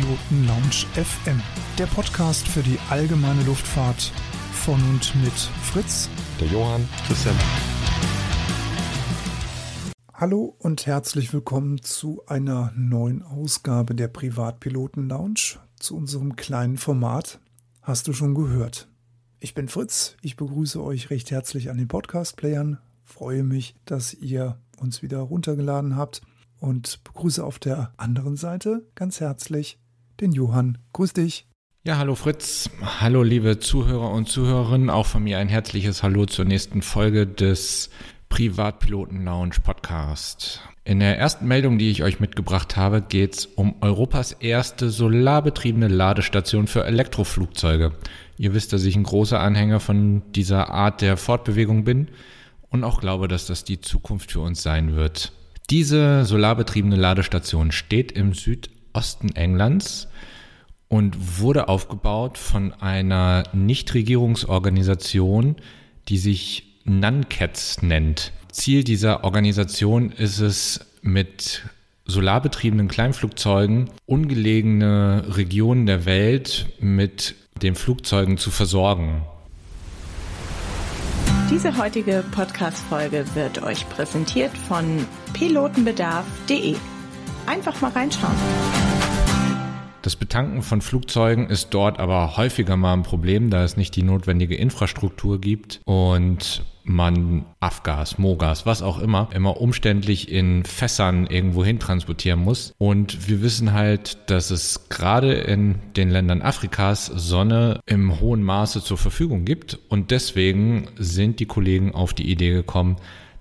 Privatpiloten Lounge FM, der Podcast für die allgemeine Luftfahrt von und mit Fritz, der Johann, Christian. Hallo und herzlich willkommen zu einer neuen Ausgabe der Privatpiloten Lounge, zu unserem kleinen Format. Hast du schon gehört? Ich bin Fritz, ich begrüße euch recht herzlich an den Podcast-Playern, freue mich, dass ihr uns wieder runtergeladen habt und begrüße auf der anderen Seite ganz herzlich den Johann. Grüß dich. Ja, hallo Fritz. Hallo liebe Zuhörer und Zuhörerinnen. Auch von mir ein herzliches Hallo zur nächsten Folge des Privatpiloten Lounge Podcast. In der ersten Meldung, die ich euch mitgebracht habe, geht es um Europas erste solarbetriebene Ladestation für Elektroflugzeuge. Ihr wisst, dass ich ein großer Anhänger von dieser Art der Fortbewegung bin und auch glaube, dass das die Zukunft für uns sein wird. Diese solarbetriebene Ladestation steht im Südosten Englands und wurde aufgebaut von einer Nichtregierungsorganisation, die sich NUNCATS nennt. Ziel dieser Organisation ist es, mit solarbetriebenen Kleinflugzeugen ungelegene Regionen der Welt mit den Flugzeugen zu versorgen. Diese heutige Podcast-Folge wird euch präsentiert von pilotenbedarf.de. Einfach mal reinschauen. Das Betanken von Flugzeugen ist dort aber häufiger mal ein Problem, da es nicht die notwendige Infrastruktur gibt und man Afgas, Mogas, was auch immer, immer umständlich in Fässern irgendwo hin transportieren muss. Und wir wissen halt, dass es gerade in den Ländern Afrikas Sonne im hohen Maße zur Verfügung gibt. Und deswegen sind die Kollegen auf die Idee gekommen,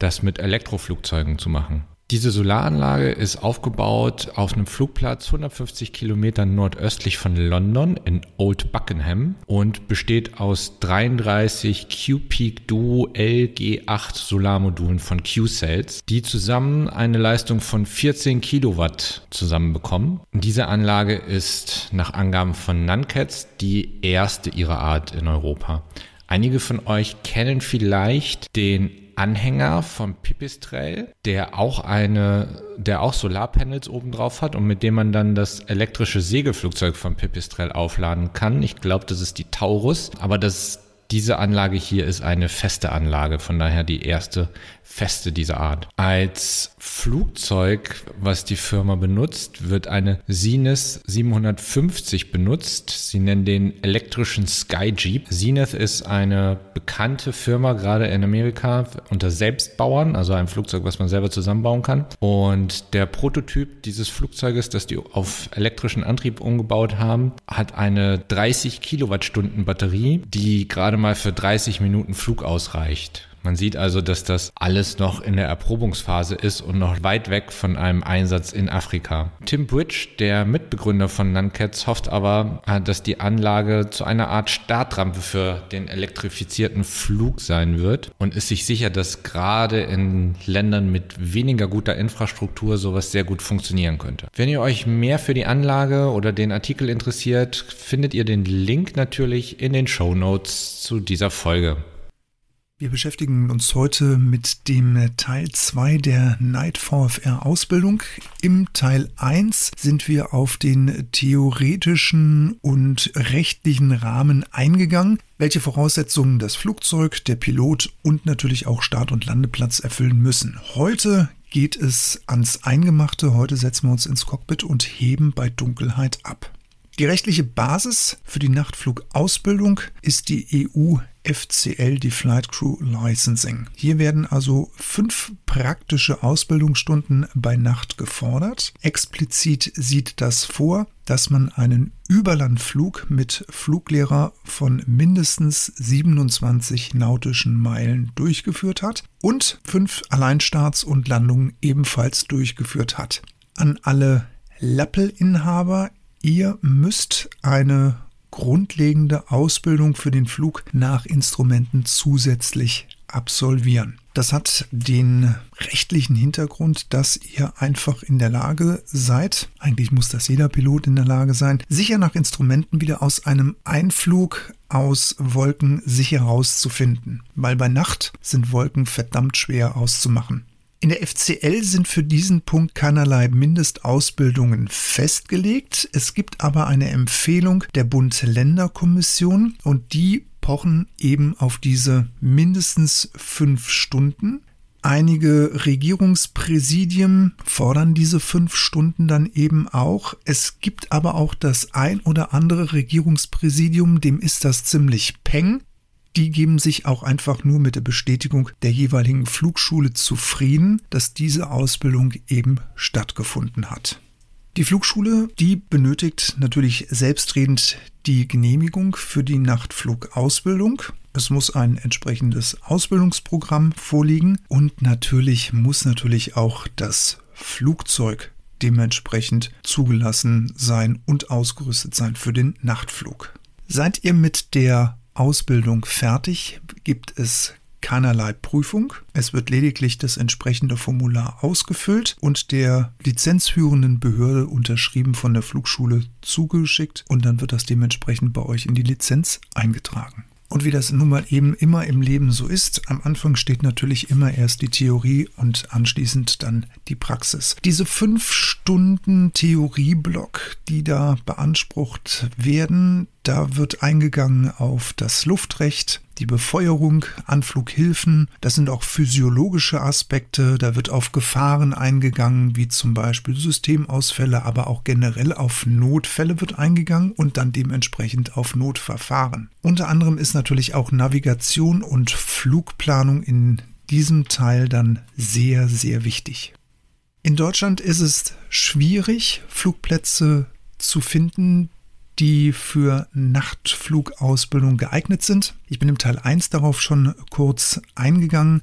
das mit Elektroflugzeugen zu machen. Diese Solaranlage ist aufgebaut auf einem Flugplatz 150 Kilometer nordöstlich von London in Old Buckenham und besteht aus 33 Q-Peak Duo LG8 Solarmodulen von Q-Cells, die zusammen eine Leistung von 14 Kilowatt zusammenbekommen. Diese Anlage ist nach Angaben von Nuncats die erste ihrer Art in Europa. Einige von euch kennen vielleicht den Anhänger vom Pipistrel, der auch eine, der auch Solarpanels oben drauf hat und mit dem man dann das elektrische Segelflugzeug vom Pipistrel aufladen kann. Ich glaube, das ist die Taurus, aber das diese Anlage hier ist eine feste Anlage, von daher die erste feste dieser Art. Als Flugzeug, was die Firma benutzt, wird eine Zenith 750 benutzt. Sie nennen den elektrischen Sky Jeep. Zenith ist eine bekannte Firma, gerade in Amerika, unter Selbstbauern, also ein Flugzeug, was man selber zusammenbauen kann. Und der Prototyp dieses Flugzeuges, das die auf elektrischen Antrieb umgebaut haben, hat eine 30 Kilowattstunden Batterie, die gerade mal für 30 Minuten Flug ausreicht. Man sieht also, dass das alles noch in der Erprobungsphase ist und noch weit weg von einem Einsatz in Afrika. Tim Bridge, der Mitbegründer von Nuncats, hofft aber, dass die Anlage zu einer Art Startrampe für den elektrifizierten Flug sein wird und ist sich sicher, dass gerade in Ländern mit weniger guter Infrastruktur sowas sehr gut funktionieren könnte. Wenn ihr euch mehr für die Anlage oder den Artikel interessiert, findet ihr den Link natürlich in den Show Notes zu dieser Folge. Wir beschäftigen uns heute mit dem Teil 2 der Night VFR Ausbildung. Im Teil 1 sind wir auf den theoretischen und rechtlichen Rahmen eingegangen, welche Voraussetzungen das Flugzeug, der Pilot und natürlich auch Start- und Landeplatz erfüllen müssen. Heute geht es ans Eingemachte. Heute setzen wir uns ins Cockpit und heben bei Dunkelheit ab. Die rechtliche Basis für die Nachtflugausbildung ist die EU FCL, die Flight Crew Licensing. Hier werden also fünf praktische Ausbildungsstunden bei Nacht gefordert. Explizit sieht das vor, dass man einen Überlandflug mit Fluglehrer von mindestens 27 nautischen Meilen durchgeführt hat und fünf Alleinstarts und Landungen ebenfalls durchgeführt hat. An alle Lappelinhaber Ihr müsst eine grundlegende Ausbildung für den Flug nach Instrumenten zusätzlich absolvieren. Das hat den rechtlichen Hintergrund, dass ihr einfach in der Lage seid, eigentlich muss das jeder Pilot in der Lage sein, sicher nach Instrumenten wieder aus einem Einflug aus Wolken sicher rauszufinden. Weil bei Nacht sind Wolken verdammt schwer auszumachen. In der FCL sind für diesen Punkt keinerlei Mindestausbildungen festgelegt. Es gibt aber eine Empfehlung der Bund-Länder-Kommission und die pochen eben auf diese mindestens fünf Stunden. Einige Regierungspräsidien fordern diese fünf Stunden dann eben auch. Es gibt aber auch das ein oder andere Regierungspräsidium, dem ist das ziemlich peng. Die geben sich auch einfach nur mit der Bestätigung der jeweiligen Flugschule zufrieden, dass diese Ausbildung eben stattgefunden hat. Die Flugschule, die benötigt natürlich selbstredend die Genehmigung für die Nachtflugausbildung. Es muss ein entsprechendes Ausbildungsprogramm vorliegen und natürlich muss natürlich auch das Flugzeug dementsprechend zugelassen sein und ausgerüstet sein für den Nachtflug. Seid ihr mit der Ausbildung fertig, gibt es keinerlei Prüfung. Es wird lediglich das entsprechende Formular ausgefüllt und der lizenzführenden Behörde unterschrieben von der Flugschule zugeschickt und dann wird das dementsprechend bei euch in die Lizenz eingetragen. Und wie das nun mal eben immer im Leben so ist, am Anfang steht natürlich immer erst die Theorie und anschließend dann die Praxis. Diese fünf Stunden Theorieblock, die da beansprucht werden, da wird eingegangen auf das Luftrecht, die Befeuerung, Anflughilfen. Das sind auch physiologische Aspekte. Da wird auf Gefahren eingegangen, wie zum Beispiel Systemausfälle, aber auch generell auf Notfälle wird eingegangen und dann dementsprechend auf Notverfahren. Unter anderem ist natürlich auch Navigation und Flugplanung in diesem Teil dann sehr, sehr wichtig. In Deutschland ist es schwierig, Flugplätze zu finden, die für Nachtflugausbildung geeignet sind. Ich bin im Teil 1 darauf schon kurz eingegangen.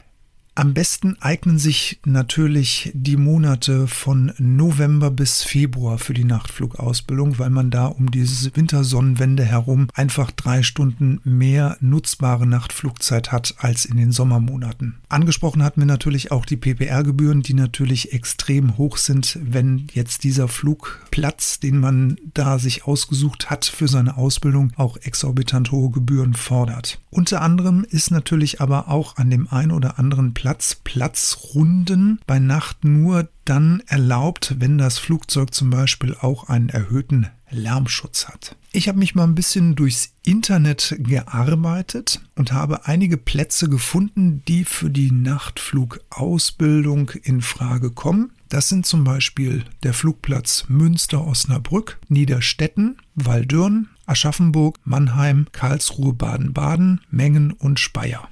Am besten eignen sich natürlich die Monate von November bis Februar für die Nachtflugausbildung, weil man da um diese Wintersonnenwende herum einfach drei Stunden mehr nutzbare Nachtflugzeit hat als in den Sommermonaten. Angesprochen hatten wir natürlich auch die PPR-Gebühren, die natürlich extrem hoch sind, wenn jetzt dieser Flugplatz, den man da sich ausgesucht hat für seine Ausbildung, auch exorbitant hohe Gebühren fordert. Unter anderem ist natürlich aber auch an dem einen oder anderen Platz Platz Platzrunden bei Nacht nur dann erlaubt, wenn das Flugzeug zum Beispiel auch einen erhöhten Lärmschutz hat. Ich habe mich mal ein bisschen durchs Internet gearbeitet und habe einige Plätze gefunden, die für die Nachtflugausbildung in Frage kommen. Das sind zum Beispiel der Flugplatz Münster-Osnabrück, Niederstetten, Waldürn, Aschaffenburg, Mannheim, Karlsruhe, Baden-Baden, Mengen und Speyer.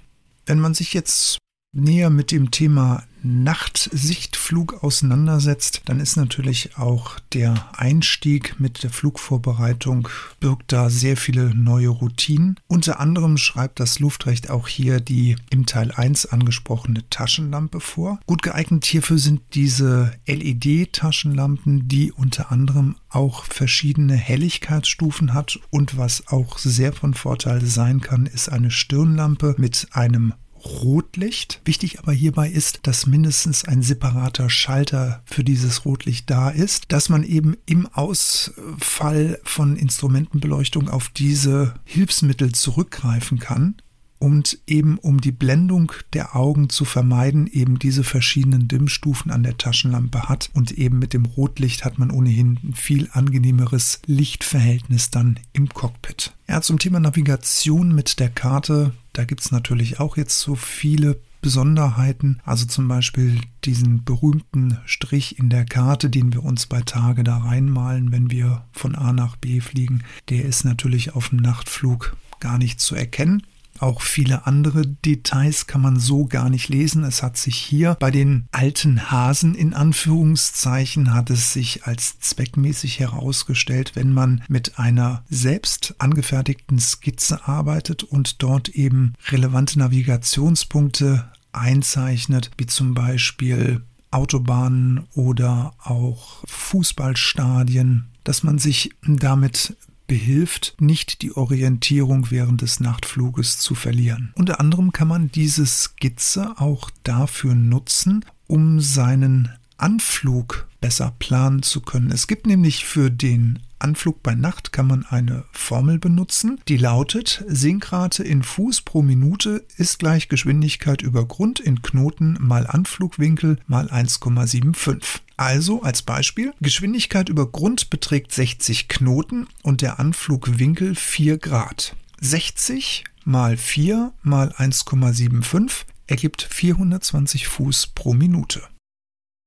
Wenn man sich jetzt näher mit dem Thema Nachtsichtflug auseinandersetzt, dann ist natürlich auch der Einstieg mit der Flugvorbereitung birgt da sehr viele neue Routinen. Unter anderem schreibt das Luftrecht auch hier die im Teil 1 angesprochene Taschenlampe vor. Gut geeignet hierfür sind diese LED-Taschenlampen, die unter anderem auch verschiedene Helligkeitsstufen hat und was auch sehr von Vorteil sein kann, ist eine Stirnlampe mit einem Rotlicht. Wichtig aber hierbei ist, dass mindestens ein separater Schalter für dieses Rotlicht da ist, dass man eben im Ausfall von Instrumentenbeleuchtung auf diese Hilfsmittel zurückgreifen kann und eben um die Blendung der Augen zu vermeiden, eben diese verschiedenen Dimmstufen an der Taschenlampe hat und eben mit dem Rotlicht hat man ohnehin ein viel angenehmeres Lichtverhältnis dann im Cockpit. Ja, zum Thema Navigation mit der Karte, da gibt es natürlich auch jetzt so viele Besonderheiten, also zum Beispiel diesen berühmten Strich in der Karte, den wir uns bei Tage da reinmalen, wenn wir von A nach B fliegen, der ist natürlich auf dem Nachtflug gar nicht zu erkennen. Auch viele andere Details kann man so gar nicht lesen. Es hat sich hier bei den alten Hasen in Anführungszeichen hat es sich als zweckmäßig herausgestellt, wenn man mit einer selbst angefertigten Skizze arbeitet und dort eben relevante Navigationspunkte einzeichnet, wie zum Beispiel Autobahnen oder auch Fußballstadien, dass man sich damit behilft, nicht die Orientierung während des Nachtfluges zu verlieren. Unter anderem kann man diese Skizze auch dafür nutzen, um seinen Anflug besser planen zu können. Es gibt nämlich für den Anflug bei Nacht kann man eine Formel benutzen, die lautet, Sinkrate in Fuß pro Minute ist gleich Geschwindigkeit über Grund in Knoten mal Anflugwinkel mal 1,75. Also als Beispiel, Geschwindigkeit über Grund beträgt 60 Knoten und der Anflugwinkel 4 Grad. 60 mal 4 mal 1,75 ergibt 420 Fuß pro Minute.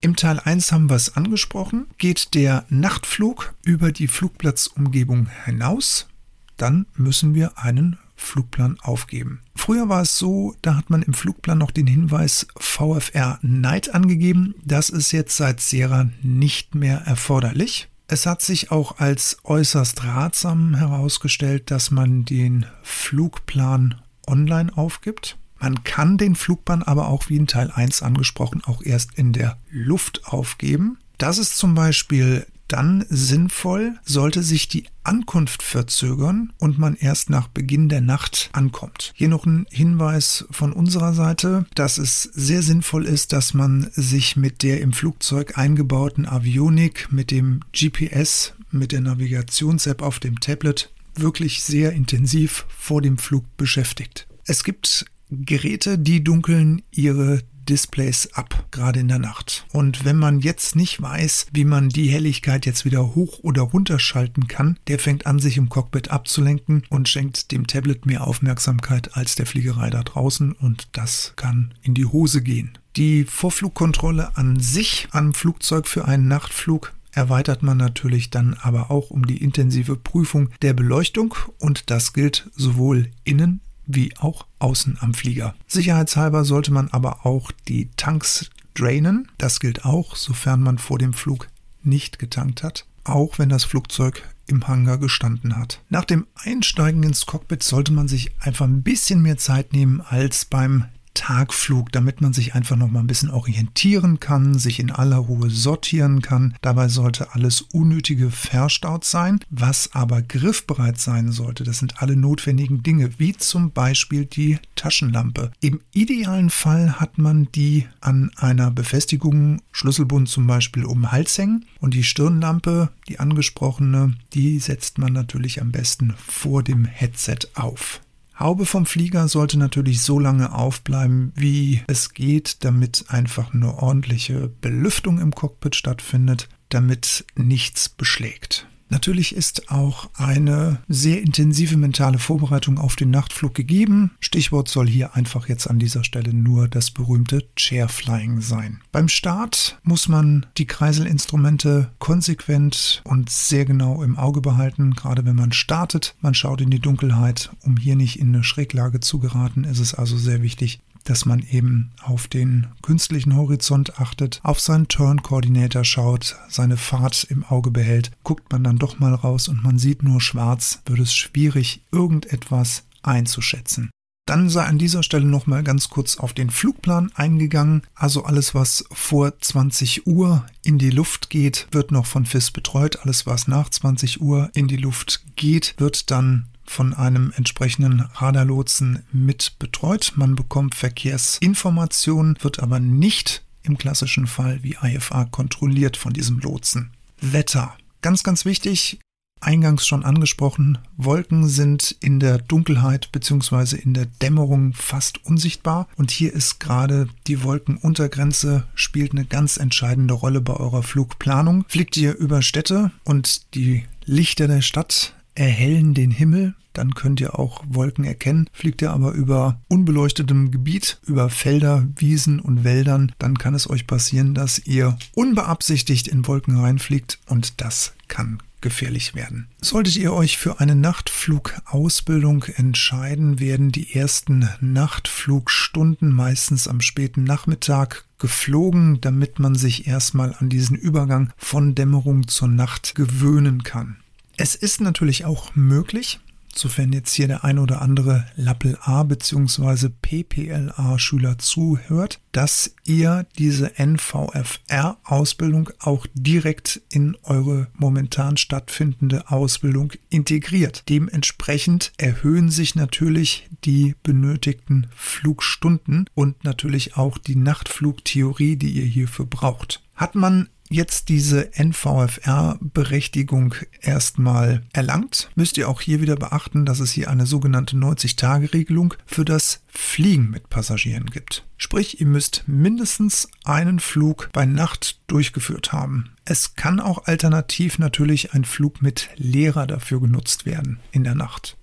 Im Teil 1 haben wir es angesprochen. Geht der Nachtflug über die Flugplatzumgebung hinaus, dann müssen wir einen Flugplan aufgeben. Früher war es so, da hat man im Flugplan noch den Hinweis VFR Night angegeben. Das ist jetzt seit Sierra nicht mehr erforderlich. Es hat sich auch als äußerst ratsam herausgestellt, dass man den Flugplan online aufgibt. Man kann den Flugbahn aber auch, wie in Teil 1 angesprochen, auch erst in der Luft aufgeben. Das ist zum Beispiel dann sinnvoll, sollte sich die Ankunft verzögern und man erst nach Beginn der Nacht ankommt. Hier noch ein Hinweis von unserer Seite, dass es sehr sinnvoll ist, dass man sich mit der im Flugzeug eingebauten Avionik, mit dem GPS, mit der Navigations-App auf dem Tablet wirklich sehr intensiv vor dem Flug beschäftigt. Es gibt Geräte, die dunkeln ihre Displays ab, gerade in der Nacht. Und wenn man jetzt nicht weiß, wie man die Helligkeit jetzt wieder hoch oder runter schalten kann, der fängt an, sich im Cockpit abzulenken und schenkt dem Tablet mehr Aufmerksamkeit als der Fliegerei da draußen und das kann in die Hose gehen. Die Vorflugkontrolle an sich am Flugzeug für einen Nachtflug erweitert man natürlich dann aber auch um die intensive Prüfung der Beleuchtung und das gilt sowohl innen wie auch außen am Flieger. Sicherheitshalber sollte man aber auch die Tanks drainen. Das gilt auch, sofern man vor dem Flug nicht getankt hat, auch wenn das Flugzeug im Hangar gestanden hat. Nach dem Einsteigen ins Cockpit sollte man sich einfach ein bisschen mehr Zeit nehmen als beim Tagflug, damit man sich einfach noch mal ein bisschen orientieren kann, sich in aller Ruhe sortieren kann. Dabei sollte alles Unnötige verstaut sein, was aber griffbereit sein sollte. Das sind alle notwendigen Dinge, wie zum Beispiel die Taschenlampe. Im idealen Fall hat man die an einer Befestigung, Schlüsselbund zum Beispiel, um den Hals hängen und die Stirnlampe, die angesprochene, die setzt man natürlich am besten vor dem Headset auf. Haube vom Flieger sollte natürlich so lange aufbleiben, wie es geht, damit einfach eine ordentliche Belüftung im Cockpit stattfindet, damit nichts beschlägt. Natürlich ist auch eine sehr intensive mentale Vorbereitung auf den Nachtflug gegeben. Stichwort soll hier einfach jetzt an dieser Stelle nur das berühmte Chairflying sein. Beim Start muss man die Kreiselinstrumente konsequent und sehr genau im Auge behalten, gerade wenn man startet. Man schaut in die Dunkelheit, um hier nicht in eine Schräglage zu geraten, ist es also sehr wichtig, dass man eben auf den künstlichen Horizont achtet, auf seinen Turn-Coordinator schaut, seine Fahrt im Auge behält. Guckt man dann doch mal raus und man sieht nur schwarz, wird es schwierig, irgendetwas einzuschätzen. Dann sei an dieser Stelle nochmal ganz kurz auf den Flugplan eingegangen. Also alles, was vor 20 Uhr in die Luft geht, wird noch von FIS betreut. Alles, was nach 20 Uhr in die Luft geht, wird dann von einem entsprechenden Radarlotsen mit betreut. Man bekommt Verkehrsinformationen, wird aber nicht im klassischen Fall wie IFA kontrolliert von diesem Lotsen. Wetter. Ganz, ganz wichtig, eingangs schon angesprochen, Wolken sind in der Dunkelheit bzw. in der Dämmerung fast unsichtbar und hier ist gerade die Wolkenuntergrenze spielt eine ganz entscheidende Rolle bei eurer Flugplanung. Fliegt ihr über Städte und die Lichter der Stadt erhellen den Himmel, dann könnt ihr auch Wolken erkennen. Fliegt ihr aber über unbeleuchtetem Gebiet, über Felder, Wiesen und Wäldern, dann kann es euch passieren, dass ihr unbeabsichtigt in Wolken reinfliegt und das kann gefährlich werden. Solltet ihr euch für eine Nachtflugausbildung entscheiden, werden die ersten Nachtflugstunden meistens am späten Nachmittag geflogen, damit man sich erstmal an diesen Übergang von Dämmerung zur Nacht gewöhnen kann. Es ist natürlich auch möglich, sofern jetzt hier der ein oder andere Lappel A bzw. PPLA Schüler zuhört, dass ihr diese NVFR Ausbildung auch direkt in eure momentan stattfindende Ausbildung integriert. Dementsprechend erhöhen sich natürlich die benötigten Flugstunden und natürlich auch die Nachtflugtheorie, die ihr hierfür braucht. Hat man jetzt diese NVFR-Berechtigung erstmal erlangt, müsst ihr auch hier wieder beachten, dass es hier eine sogenannte 90-Tage-Regelung für das Fliegen mit Passagieren gibt. Sprich, ihr müsst mindestens einen Flug bei Nacht durchgeführt haben. Es kann auch alternativ natürlich ein Flug mit Lehrer dafür genutzt werden in der Nacht.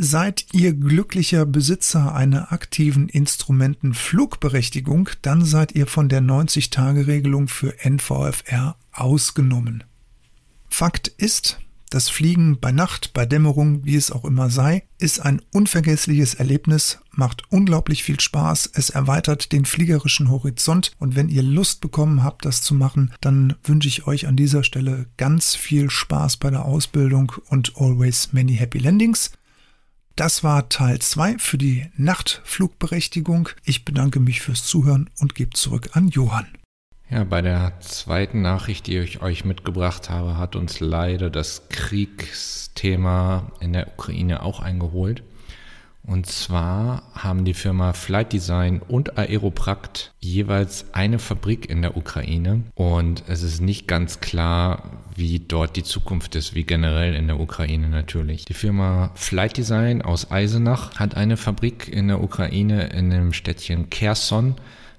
Seid ihr glücklicher Besitzer einer aktiven Instrumentenflugberechtigung, dann seid ihr von der 90-Tage-Regelung für NVFR ausgenommen. Fakt ist, das Fliegen bei Nacht, bei Dämmerung, wie es auch immer sei, ist ein unvergessliches Erlebnis, macht unglaublich viel Spaß, es erweitert den fliegerischen Horizont und wenn ihr Lust bekommen habt, das zu machen, dann wünsche ich euch an dieser Stelle ganz viel Spaß bei der Ausbildung und always many happy landings. Das war Teil 2 für die Nachtflugberechtigung. Ich bedanke mich fürs Zuhören und gebe zurück an Johann. Ja, bei der zweiten Nachricht, die ich euch mitgebracht habe, hat uns leider das Kriegsthema in der Ukraine auch eingeholt. Und zwar haben die Firma Flight Design und Aeroprakt jeweils eine Fabrik in der Ukraine. Und es ist nicht ganz klar, wie dort die Zukunft ist, wie generell in der Ukraine natürlich. Die Firma Flight Design aus Eisenach hat eine Fabrik in der Ukraine in dem Städtchen Kherson.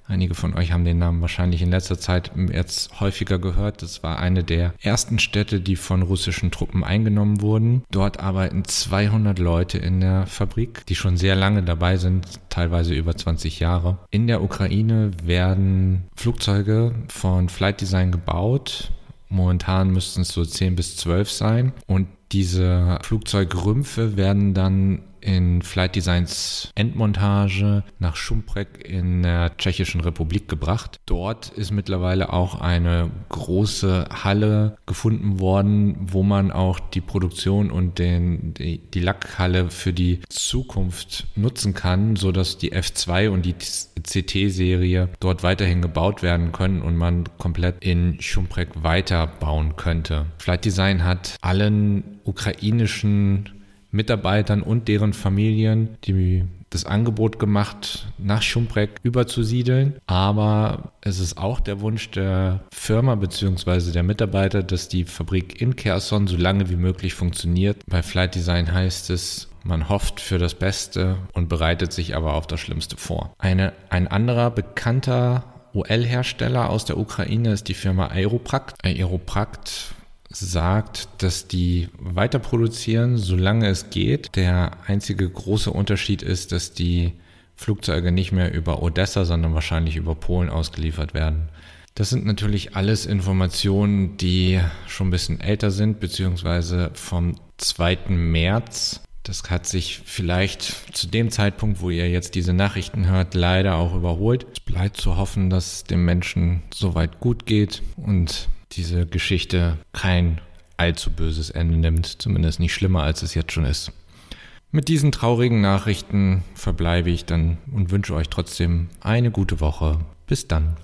Einige von euch haben den Namen wahrscheinlich in letzter Zeit jetzt häufiger gehört. Das war eine der ersten Städte, die von russischen Truppen eingenommen wurden. Dort arbeiten 200 Leute in der Fabrik, die schon sehr lange dabei sind, teilweise über 20 Jahre. In der Ukraine werden Flugzeuge von Flight Design gebaut. Momentan müssten es so 10 bis 12 sein. Und diese Flugzeugrümpfe werden dann in Flight Designs Endmontage nach Schumprek in der Tschechischen Republik gebracht. Dort ist mittlerweile auch eine große Halle gefunden worden, wo man auch die Produktion und den, die, die Lackhalle für die Zukunft nutzen kann, so dass die F2 und die CT-Serie dort weiterhin gebaut werden können und man komplett in Schumprek weiterbauen könnte. Flight Design hat allen ukrainischen Mitarbeitern und deren Familien die das Angebot gemacht, nach Schumprek überzusiedeln. Aber es ist auch der Wunsch der Firma bzw. der Mitarbeiter, dass die Fabrik in Kherson so lange wie möglich funktioniert. Bei Flight Design heißt es, man hofft für das Beste und bereitet sich aber auf das Schlimmste vor. Eine, ein anderer bekannter OL-Hersteller aus der Ukraine ist die Firma Aeroprakt. Aeroprakt sagt, dass die weiter produzieren, solange es geht. Der einzige große Unterschied ist, dass die Flugzeuge nicht mehr über Odessa, sondern wahrscheinlich über Polen ausgeliefert werden. Das sind natürlich alles Informationen, die schon ein bisschen älter sind, beziehungsweise vom 2. März. Das hat sich vielleicht zu dem Zeitpunkt, wo ihr jetzt diese Nachrichten hört, leider auch überholt. Es bleibt zu hoffen, dass es dem Menschen soweit gut geht und diese Geschichte kein allzu böses Ende nimmt, zumindest nicht schlimmer, als es jetzt schon ist. Mit diesen traurigen Nachrichten verbleibe ich dann und wünsche euch trotzdem eine gute Woche. Bis dann.